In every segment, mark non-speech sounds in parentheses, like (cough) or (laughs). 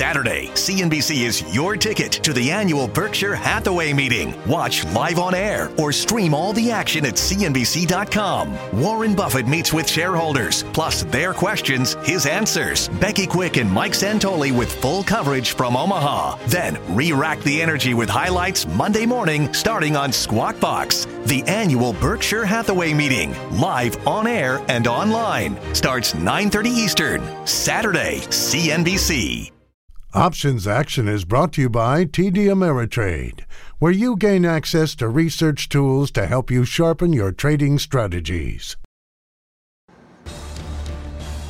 Saturday, CNBC is your ticket to the annual Berkshire Hathaway meeting. Watch live on air or stream all the action at CNBC.com. Warren Buffett meets with shareholders, plus their questions, his answers. Becky Quick and Mike Santoli with full coverage from Omaha. Then re rack the energy with highlights Monday morning starting on Squawk Box. The annual Berkshire Hathaway meeting, live on air and online, starts 9:30 Eastern, Saturday, CNBC. Options Action is brought to you by TD Ameritrade, where you gain access to research tools to help you sharpen your trading strategies.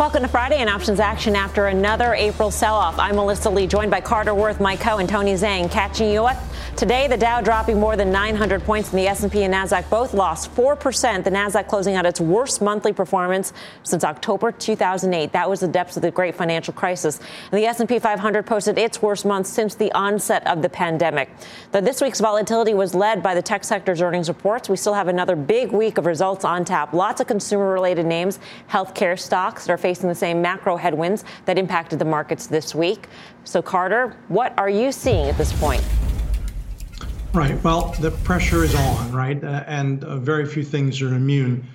Welcome to Friday in Options Action after another April sell off. I'm Melissa Lee, joined by Carter Worth, Mike Khouw, and Tony Zhang, catching you up Today, the Dow dropping more than 900 points, and the S&P and Nasdaq both lost 4%. The Nasdaq closing out its worst monthly performance since October 2008. That was the depths of the great financial crisis. And the S&P 500 posted its worst month since the onset of the pandemic. Though this week's volatility was led by the tech sector's earnings reports, we still have another big week of results on tap. Lots of consumer-related names, healthcare stocks that are facing the same macro headwinds that impacted the markets this week. So, Carter, what are you seeing at this point? Right. Well, the pressure is on, right? Uh, and uh, very few things are immune.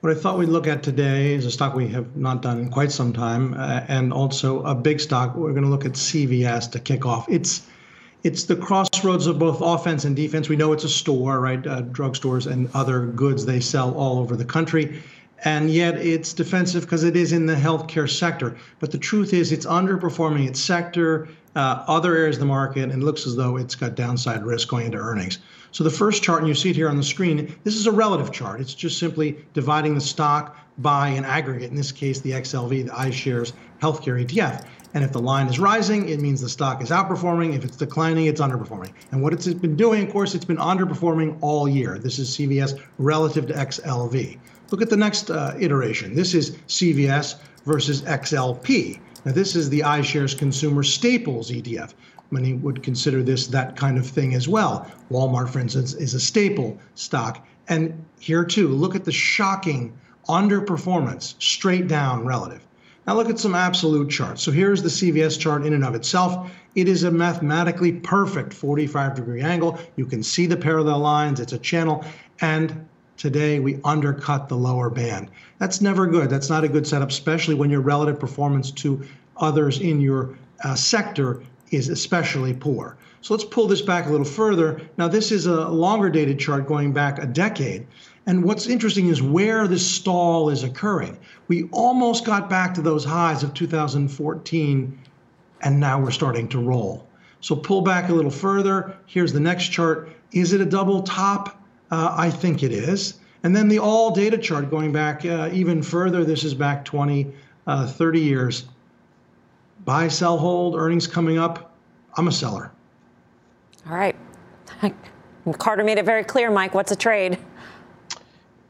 What I thought we'd look at today is a stock we have not done in quite some time, uh, and also a big stock. We're going to look at CVS to kick off. It's it's the crossroads of both offense and defense. We know it's a store, right? Uh, drugstores and other goods they sell all over the country. And yet it's defensive because it is in the healthcare sector. But the truth is, it's underperforming its sector uh, other areas of the market and looks as though it's got downside risk going into earnings. So the first chart, and you see it here on the screen, this is a relative chart. It's just simply dividing the stock by an aggregate, in this case, the XLV, the iShares Healthcare ETF. And if the line is rising, it means the stock is outperforming. If it's declining, it's underperforming. And what it's been doing, of course, it's been underperforming all year. This is CVS relative to XLV. Look at the next uh, iteration. This is CVS versus XLP. Now, this is the iShares Consumer Staples ETF. Many would consider this that kind of thing as well. Walmart, for instance, is a staple stock. And here too, look at the shocking underperformance straight down relative. Now look at some absolute charts. So here's the CVS chart in and of itself. It is a mathematically perfect 45 degree angle. You can see the parallel lines. It's a channel. And today we undercut the lower band. That's never good. That's not a good setup, especially when your relative performance to others in your uh, sector is especially poor. So let's pull this back a little further. Now, this is a longer dated chart going back a decade. And what's interesting is where this stall is occurring. We almost got back to those highs of 2014, and now we're starting to roll. So pull back a little further. Here's the next chart. Is it a double top? Uh, I think it is. And then the all data chart going back uh, even further, this is back 20, uh, 30 years. Buy, sell, hold, earnings coming up. I'm a seller. All right. (laughs) Carter made it very clear, Mike. What's a trade?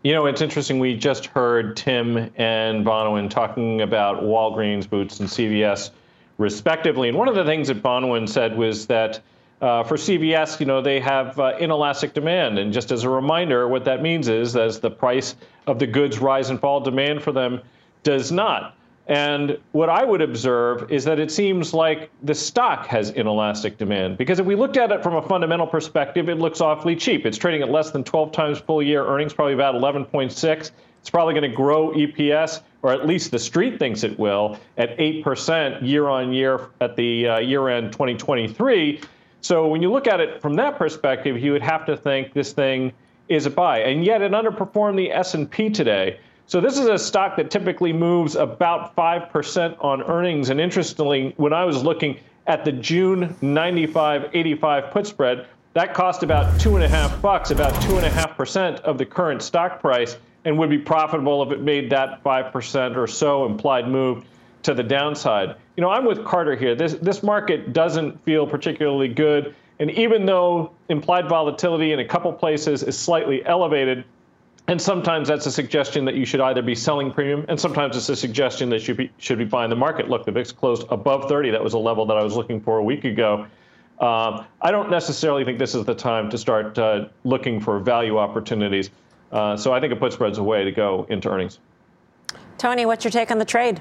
You know, it's interesting. We just heard Tim and Bonawyn talking about Walgreens, Boots, and CVS, respectively. And one of the things that Bonawyn said was that uh, for CVS, you know, they have uh, inelastic demand. And just as a reminder, what that means is as the price of the goods rise and fall, demand for them does not. And what I would observe is that it seems like the stock has inelastic demand. Because if we looked at it from a fundamental perspective, it looks awfully cheap. It's trading at less than 12 times full year earnings, probably about 11.6. It's probably going to grow EPS, or at least the street thinks it will, at 8% year on year at the uh, year end 2023. So when you look at it from that perspective, you would have to think this thing is a buy. And yet it underperformed the S&P today. So this is a stock that typically moves about 5% on earnings. And interestingly, when I was looking at the June 95.85 put spread, that cost about two and a half bucks, about two and a half percent of the current stock price, and would be profitable if it made that 5% or so implied move to the downside. You know, I'm with Carter here. This this market doesn't feel particularly good, and even though implied volatility in a couple places is slightly elevated, and sometimes that's a suggestion that you should either be selling premium, and sometimes it's a suggestion that you be, should be buying the market. Look, the VIX closed above 30. That was a level that I was looking for a week ago. Um, I don't necessarily think this is the time to start uh, looking for value opportunities. Uh, so I think a put spread's a way to go into earnings. Tony, what's your take on the trade?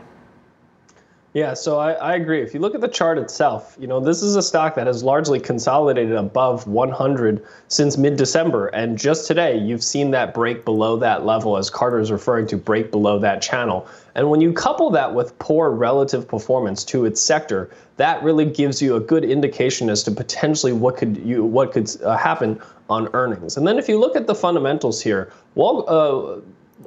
Yeah, so I, I, agree. If you look at the chart itself, you know, this is a stock that has largely consolidated above 100 since mid-December. And just today, you've seen that break below that level, as Carter is referring to break below that channel. And when you couple that with poor relative performance to its sector, that really gives you a good indication as to potentially what could you what could uh, happen on earnings. And then if you look at the fundamentals here, Wal, uh,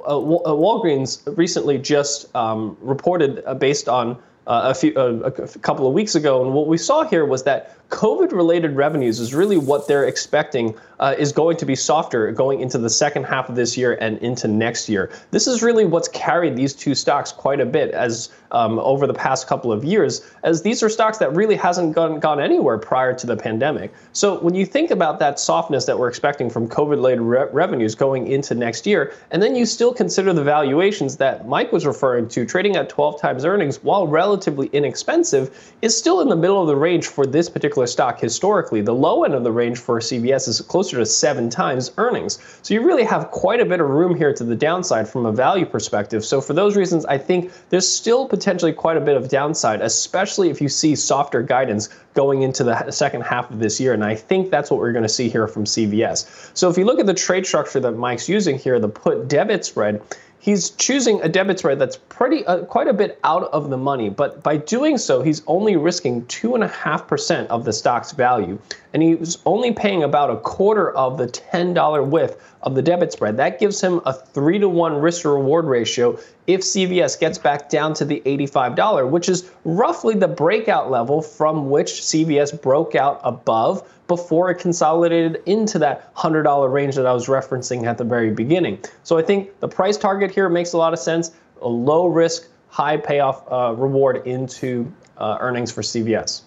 uh, uh Walgreens recently just um, reported uh, based on uh, a few uh, a couple of weeks ago, and what we saw here was that COVID-related revenues is really what they're expecting uh, is going to be softer going into the second half of this year and into next year. This is really what's carried these two stocks quite a bit as um, over the past couple of years, as these are stocks that really hasn't gone, gone anywhere prior to the pandemic. So when you think about that softness that we're expecting from COVID-related re- revenues going into next year, and then you still consider the valuations that Mike was referring to, trading at 12 times earnings while relatively inexpensive, is still in the middle of the range for this particular stock historically. The low end of the range for CVS is closer to seven times earnings. So you really have quite a bit of room here to the downside from a value perspective. So for those reasons, I think there's still potentially quite a bit of downside, especially if you see softer guidance going into the second half of this year. And I think that's what we're going to see here from CVS. So if you look at the trade structure that Mike's using here, the put debit spread, he's choosing a debit spread that's pretty uh, quite a bit out of the money. But by doing so, he's only risking two and a half percent of the stock's value, and he's only paying about a quarter of the ten dollar width of the debit spread. That gives him a three to one risk to reward ratio if CVS gets back down to the $85, which is roughly the breakout level from which CVS broke out above before it consolidated into that $100 range that I was referencing at the very beginning. So I think the price target here makes a lot of sense. A low risk, high payoff uh, reward into uh, earnings for CVS.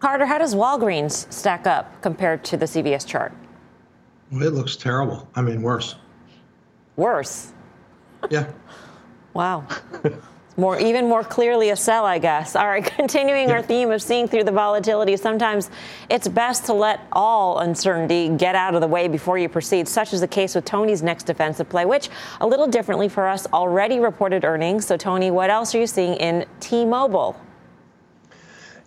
Carter, how does Walgreens stack up compared to the CVS chart? Well, it looks terrible. I mean, worse. Worse? Yeah. wow. (laughs) more even more clearly a sell, I guess. All right, (laughs) continuing our theme of seeing through the volatility, sometimes it's best to let all uncertainty get out of the way before you proceed, such is the case with Tony's next defensive play, which a little differently for us already reported earnings. So Tony, what else are you seeing in T-Mobile?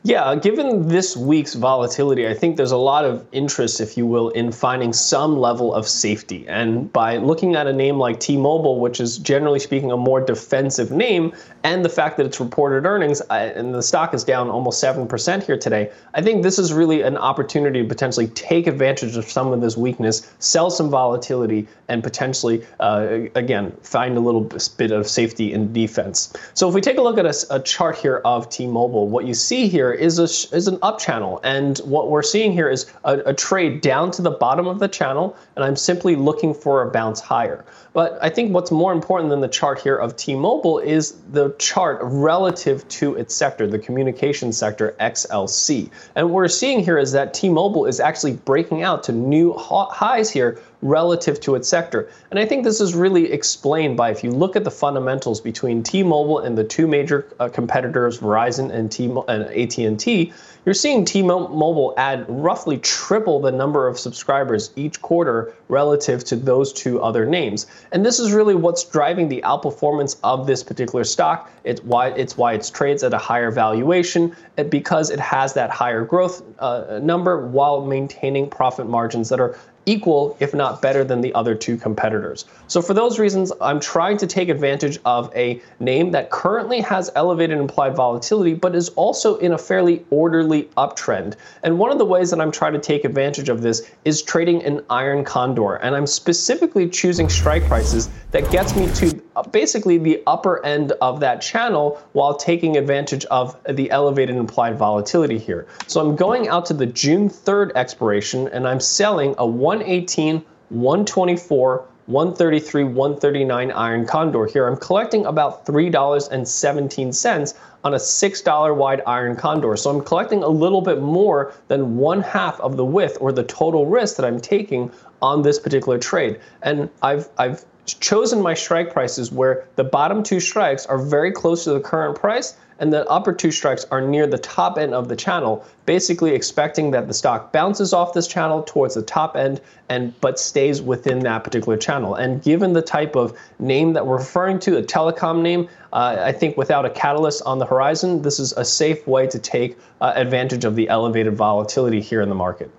Yeah, given this week's volatility, I think there's a lot of interest, if you will, in finding some level of safety. And by looking at a name like T Mobile, which is generally speaking a more defensive name, and the fact that it's reported earnings and the stock is down almost 7% here today, I think this is really an opportunity to potentially take advantage of some of this weakness, sell some volatility, and potentially, uh, again, find a little bit of safety in defense. So if we take a look at a, a chart here of T Mobile, what you see here here is, a, is an up channel. And what we're seeing here is a, a trade down to the bottom of the channel, and I'm simply looking for a bounce higher. But I think what's more important than the chart here of T-Mobile is the chart relative to its sector, the communication sector XLC. And what we're seeing here is that T-Mobile is actually breaking out to new highs here relative to its sector. And I think this is really explained by if you look at the fundamentals between T-Mobile and the two major uh, competitors, Verizon and, T- and AT&T, you're seeing T-Mobile add roughly triple the number of subscribers each quarter relative to those two other names. And this is really what's driving the outperformance of this particular stock. It's why it's why it trades at a higher valuation because it has that higher growth uh, number while maintaining profit margins that are equal, if not better, than the other two competitors. So, for those reasons, I'm trying to take advantage of a name that currently has elevated implied volatility, but is also in a fairly orderly uptrend. And one of the ways that I'm trying to take advantage of this is trading an iron condor. And I'm specifically choosing strike prices that gets me to Uh, basically the upper end of that channel while taking advantage of the elevated implied volatility here. So I'm going out to the June 3rd expiration and I'm selling a 118, 124, 133, 139 iron condor here. I'm collecting about $3.17 on a $6 wide iron condor. So I'm collecting a little bit more than one half of the width or the total risk that I'm taking on this particular trade. And I've, I've chosen my strike prices where the bottom two strikes are very close to the current price and the upper two strikes are near the top end of the channel, basically expecting that the stock bounces off this channel towards the top end and but stays within that particular channel. And given the type of name that we're referring to, a telecom name, uh, I think without a catalyst on the horizon, this is a safe way to take uh, advantage of the elevated volatility here in the market.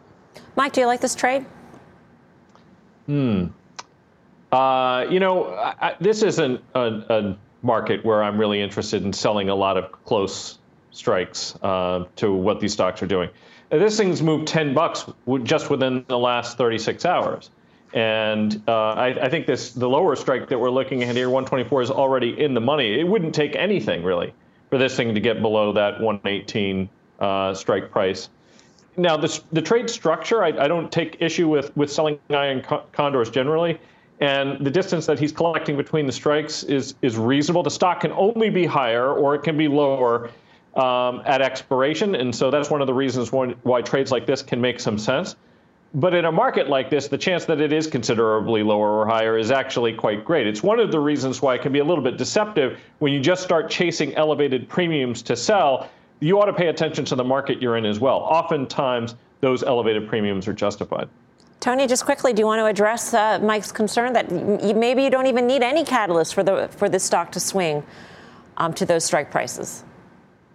Mike, do you like this trade? Hmm. Uh, you know, I, this isn't a, a, market where I'm really interested in selling a lot of close strikes uh, to what these stocks are doing. This thing's moved 10 bucks just within the last 36 hours. And uh, I, I, think this the lower strike that we're looking at here, 124, is already in the money. It wouldn't take anything really for this thing to get below that 118 uh, strike price. Now, the, the trade structure, I, I, don't take issue with, with selling iron condors generally and the distance that he's collecting between the strikes is is reasonable. The stock can only be higher or it can be lower um, at expiration, and so that's one of the reasons why, why trades like this can make some sense. But in a market like this, the chance that it is considerably lower or higher is actually quite great. It's one of the reasons why it can be a little bit deceptive when you just start chasing elevated premiums to sell. You ought to pay attention to the market you're in as well. Oftentimes, those elevated premiums are justified. Tony, just quickly, do you want to address uh, Mike's concern that maybe you don't even need any catalyst for the for this stock to swing um, to those strike prices?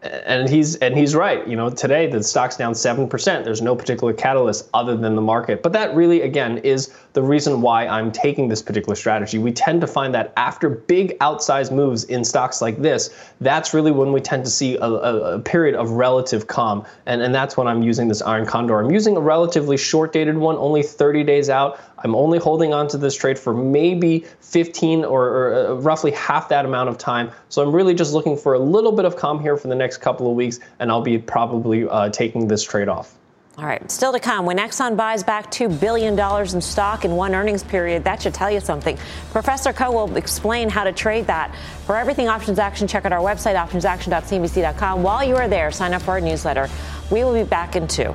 and he's and he's right. You know, today the stock's down seven percent. There's no particular catalyst other than the market. But that really, again, is the reason why I'm taking this particular strategy. We tend to find that after big outsized moves in stocks like this, that's really when we tend to see a, a, a period of relative calm. And and that's when I'm using this iron condor. I'm using a relatively short dated one, only 30 days out. I'm only holding on to this trade for maybe 15 or, or uh, roughly half that amount of time. So I'm really just looking for a little bit of calm here for the next couple of weeks, and I'll be probably uh, taking this trade off. All right, still to come. When Exxon buys back $2 billion in stock in one earnings period, that should tell you something. Professor Khouw will explain how to trade that. For everything options action, check out our website, optionsaction.cnbc.com. While you are there, sign up for our newsletter. We will be back in two.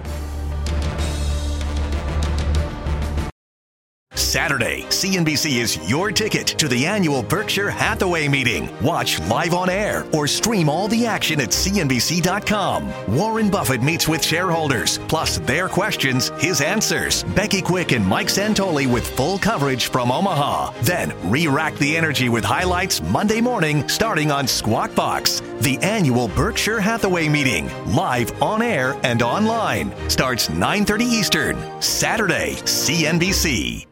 Saturday, CNBC is your ticket to the annual Berkshire Hathaway meeting. Watch live on air or stream all the action at CNBC.com. Warren Buffett meets with shareholders, plus their questions, his answers. Becky Quick and Mike Santoli with full coverage from Omaha. Then re rack the energy with highlights Monday morning starting on Squawk Box. The annual Berkshire Hathaway meeting, live on air and online, starts 9:30 Eastern, Saturday, CNBC.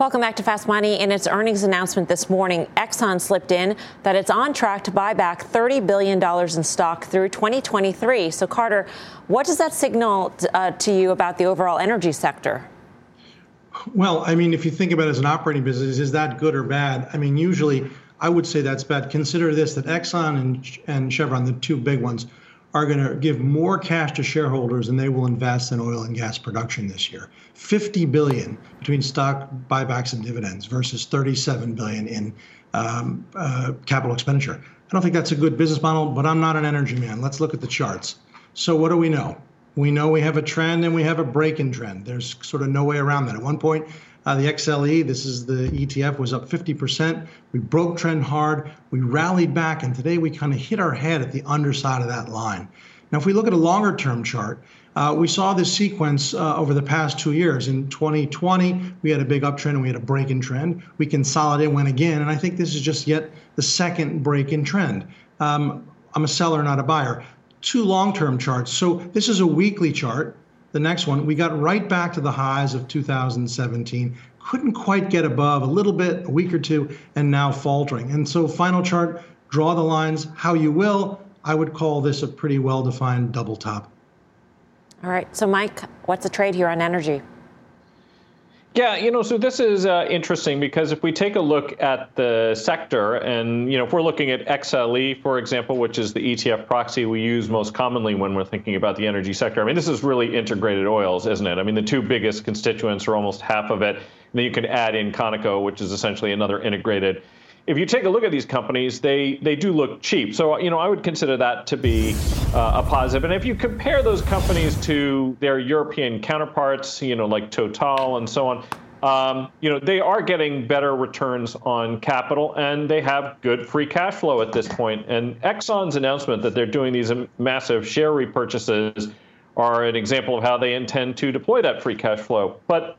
Welcome back to Fast Money. In its earnings announcement this morning, Exxon slipped in that it's on track to buy back $30 billion in stock through 2023. So, Carter, what does that signal uh, to you about the overall energy sector? Well, I mean, if you think about it as an operating business, is that good or bad? I mean, usually I would say that's bad. Consider this that Exxon and, and Chevron, the two big ones, are going to give more cash to shareholders than they will invest in oil and gas production this year. 50 billion between stock buybacks and dividends versus 37 billion in um, uh, capital expenditure. I don't think that's a good business model, but I'm not an energy man. Let's look at the charts. So what do we know? We know we have a trend and we have a break in trend. There's sort of no way around that. At one point, uh, the XLE, this is the ETF, was up 50%. We broke trend hard. We rallied back, and today we kind of hit our head at the underside of that line. Now, if we look at a longer term chart, uh, we saw this sequence uh, over the past two years. In 2020, we had a big uptrend and we had a break in trend. We consolidated, went again, and I think this is just yet the second break in trend. Um, I'm a seller, not a buyer. Two long term charts. So this is a weekly chart the next one, we got right back to the highs of 2017. Couldn't quite get above a little bit, a week or two, and now faltering. And so, final chart, draw the lines how you will. I would call this a pretty well defined double top. All right. So, Mike, what's the trade here on energy? Yeah, you know, so this is uh, interesting because if we take a look at the sector, and you know, if we're looking at XLE, for example, which is the ETF proxy we use most commonly when we're thinking about the energy sector, I mean, this is really integrated oils, isn't it? I mean, the two biggest constituents are almost half of it. And then you can add in Conoco, which is essentially another integrated if you take a look at these companies, they they do look cheap. So you know, I would consider that to be uh, a positive. And if you compare those companies to their European counterparts, you know, like Total and so on, um, you know, they are getting better returns on capital and they have good free cash flow at this point. And Exxon's announcement that they're doing these massive share repurchases are an example of how they intend to deploy that free cash flow. But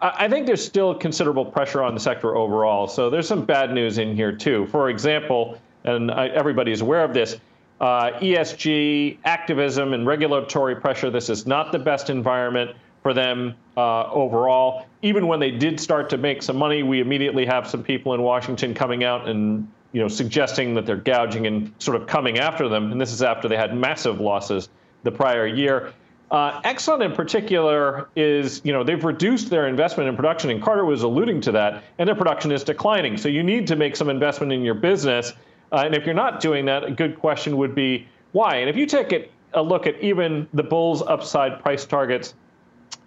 I think there's still considerable pressure on the sector overall. So there's some bad news in here, too. For example, and everybody is aware of this, uh, ESG, activism, and regulatory pressure. This is not the best environment for them uh, overall. Even when they did start to make some money, we immediately have some people in Washington coming out and you know suggesting that they're gouging and sort of coming after them. And this is after they had massive losses the prior year. Uh, Exxon in particular is, you know, they've reduced their investment in production, and Carter was alluding to that, and their production is declining. So you need to make some investment in your business. Uh, and if you're not doing that, a good question would be why. And if you take it, a look at even the Bulls upside price targets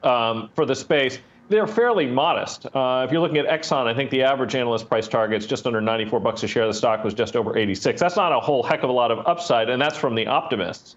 um, for the space, they're fairly modest. Uh, if you're looking at Exxon, I think the average analyst price target is just under 94 bucks a share. The stock was just over 86. That's not a whole heck of a lot of upside, and that's from the optimists.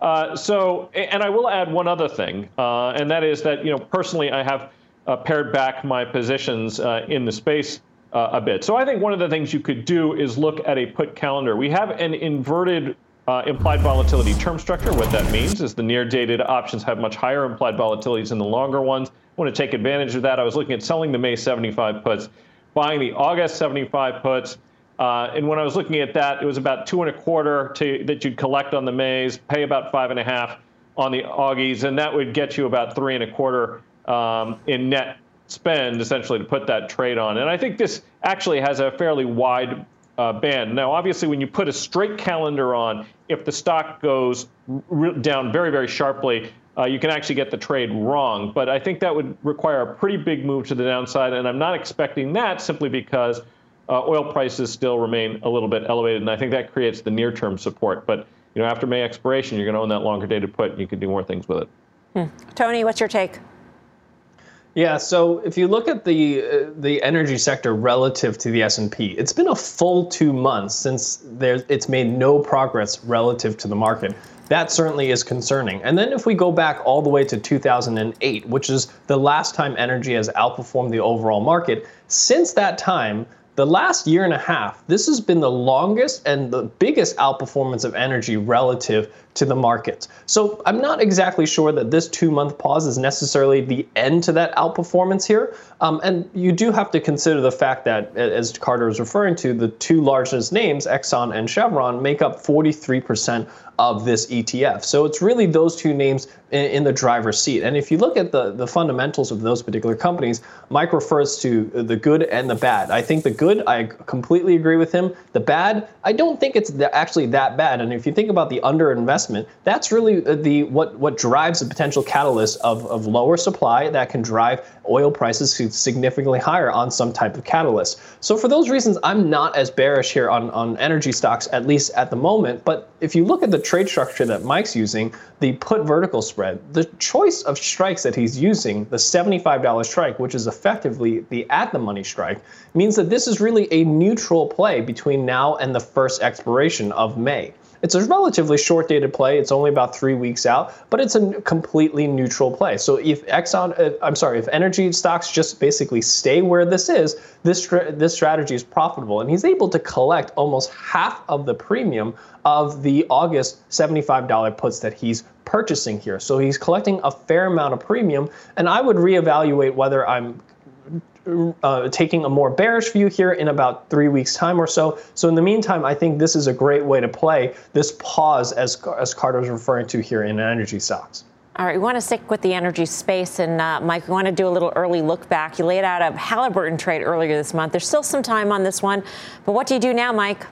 Uh, so, and I will add one other thing, uh, and that is that you know personally I have uh, pared back my positions uh, in the space uh, a bit. So I think one of the things you could do is look at a put calendar. We have an inverted implied volatility term structure. What that means is the near dated options have much higher implied volatilities than the longer ones. I want to take advantage of that. I was looking at selling the May 75 puts, buying the August 75 puts. Uh, and when I was looking at that, it was about two and a quarter to, that you'd collect on the Mays, pay about five and a half on the Augies, and that would get you about three and a quarter um, in net spend essentially to put that trade on. And I think this actually has a fairly wide uh, band. Now, obviously, when you put a straight calendar on, if the stock goes r- down very, very sharply, uh, you can actually get the trade wrong. But I think that would require a pretty big move to the downside, and I'm not expecting that simply because uh, oil prices still remain a little bit elevated, and I think that creates the near-term support. But you know, after May expiration, you're going to own that longer-dated put, and you can do more things with it. Hmm. Tony, what's your take? Yeah, so if you look at the uh, the energy sector relative to the S&P, it's been a full 2 months since there's it's made no progress relative to the market. That certainly is concerning. And then if we go back all the way to 2008, which is the last time energy has outperformed the overall market, since that time, the last year and a half, this has been the longest and the biggest outperformance of energy relative to the markets. So I'm not exactly sure that this two month pause is necessarily the end to that outperformance here. Um, and you do have to consider the fact that, as Carter was referring to, the two largest names, Exxon and Chevron, make up 43% of this ETF. So it's really those two names in, in, the driver's seat. And if you look at the, the fundamentals of those particular companies, Mike refers to the good and the bad. I think the good, I completely agree with him. The bad, I don't think it's actually that bad. And if you think about the underinvestment, that's really uh, the what what drives the potential catalyst of, of lower supply that can drive oil prices significantly higher on some type of catalyst. So for those reasons, I'm not as bearish here on, on energy stocks, at least at the moment. But if you look at the trade structure that Mike's using, the put vertical spread, the choice of strikes that he's using, the $75 strike, which is effectively the at the money strike, means that this is really a neutral play between now and the first expiration of May. It's a relatively short dated play. It's only about three weeks out, but it's a completely neutral play. So if Exxon, uh, I'm sorry, if energy stocks just basically stay where this is, this this strategy is profitable, and he's able to collect almost half of the premium of the August $75 puts that he's purchasing here. So he's collecting a fair amount of premium, and I would reevaluate whether I'm uh, taking a more bearish view here in about three weeks' time or so. So in the meantime, I think this is a great way to play this pause, as as Carter was referring to here in energy stocks. All right, we want to stick with the energy space, and uh, Mike, we want to do a little early look back. You laid out a Halliburton trade earlier this month. There's still some time on this one, but what do you do now, Mike?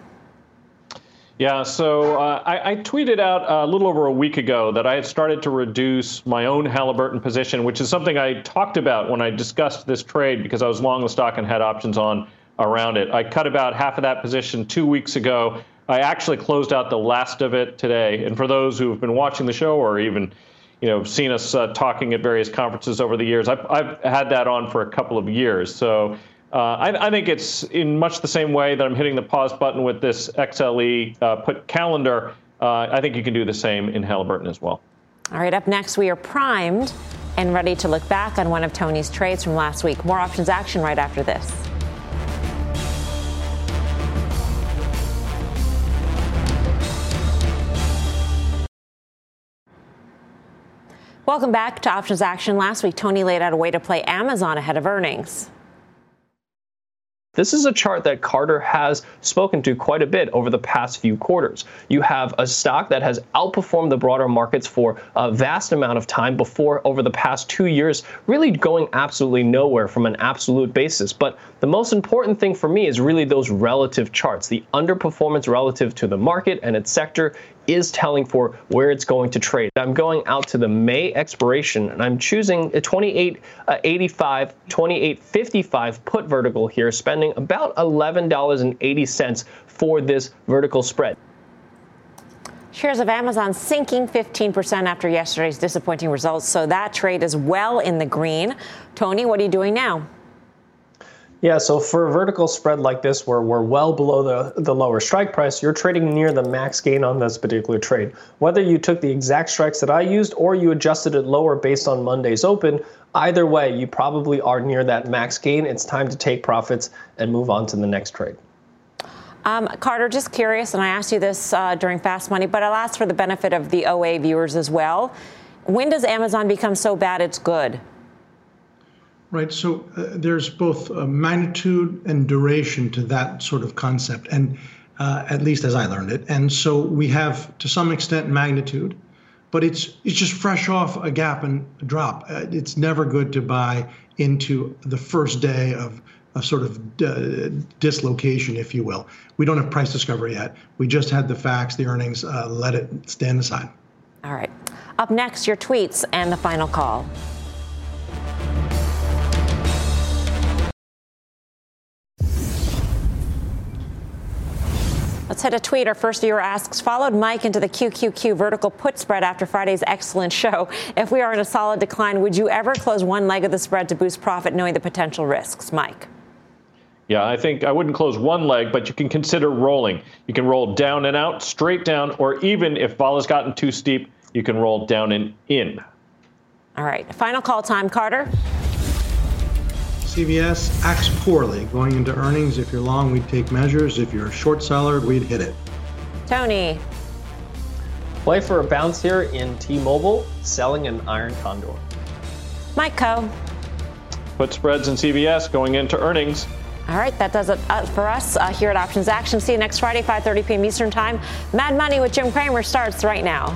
Yeah, so uh, I, I, tweeted out a little over a week ago that I had started to reduce my own Halliburton position, which is something I talked about when I discussed this trade because I was long the stock and had options on around it. I cut about half of that position two weeks ago. I actually closed out the last of it today. And for those who have been watching the show or even you know, seen us uh, talking at various conferences over the years, I've, I've had that on for a couple of years. So uh, I, I, think it's in much the same way that I'm hitting the pause button with this XLE uh, put calendar. Uh, I think you can do the same in Halliburton as well. All right, up next, we are primed and ready to look back on one of Tony's trades from last week. More options action right after this. Welcome back to Options Action. Last week, Tony laid out a way to play Amazon ahead of earnings. This is a chart that Carter has spoken to quite a bit over the past few quarters. You have a stock that has outperformed the broader markets for a vast amount of time before over the past two years, really going absolutely nowhere from an absolute basis. But the most important thing for me is really those relative charts. The underperformance relative to the market and its sector is telling for where it's going to trade. I'm going out to the May expiration and I'm choosing a 2885, uh, 2855 put vertical here, spending about $11.80 for this vertical spread. Shares of Amazon sinking 15% after yesterday's disappointing results, so that trade is well in the green. Tony, what are you doing now? Yeah, so for a vertical spread like this, where we're well below the, the lower strike price, you're trading near the max gain on this particular trade. Whether you took the exact strikes that I used or you adjusted it lower based on Monday's open, either way, you probably are near that max gain. It's time to take profits and move on to the next trade. Um, Carter, just curious, and I asked you this uh, during Fast Money, but I'll ask for the benefit of the OA viewers as well. When does Amazon become so bad it's good? Right. So uh, there's both magnitude and duration to that sort of concept, and uh, at least as I learned it. And so we have, to some extent, magnitude, but it's it's just fresh off a gap and a drop. Uh, it's never good to buy into the first day of a sort of uh, dislocation, if you will. We don't have price discovery yet. We just had the facts, the earnings. Uh, let it stand aside. All right. Up next, your tweets and the final call. Let's hit a tweet. Our first viewer asks, followed Mike into the QQQ vertical put spread after Friday's excellent show. (laughs) If we are in a solid decline, would you ever close one leg of the spread to boost profit knowing the potential risks? Mike. Yeah, I think I wouldn't close one leg, but you can consider rolling. You can roll down and out, straight down, or even if vol has gotten too steep, you can roll down and in. All right, final call time, Carter. CVS acts poorly going into earnings. If you're long, we'd take measures. If you're a short seller, we'd hit it. Tony. Play for a bounce here in T-Mobile, selling an iron condor. Mike Khouw. Put spreads in CVS going into earnings. All right, that does it uh, for us uh, here at Options Action. See you next Friday, 5:30 p.m. Eastern Time. Mad Money with Jim Cramer starts right now.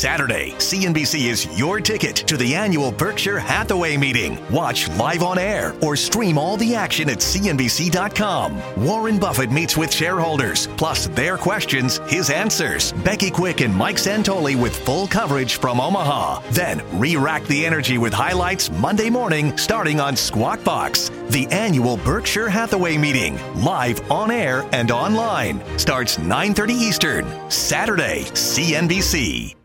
Saturday, CNBC is your ticket to the annual Berkshire Hathaway meeting. Watch live on air or stream all the action at CNBC.com. Warren Buffett meets with shareholders, plus their questions, his answers. Becky Quick and Mike Santoli with full coverage from Omaha. Then re rack the energy with highlights Monday morning starting on Squawk Box. The annual Berkshire Hathaway meeting, live on air and online, starts 9:30 Eastern, Saturday, CNBC.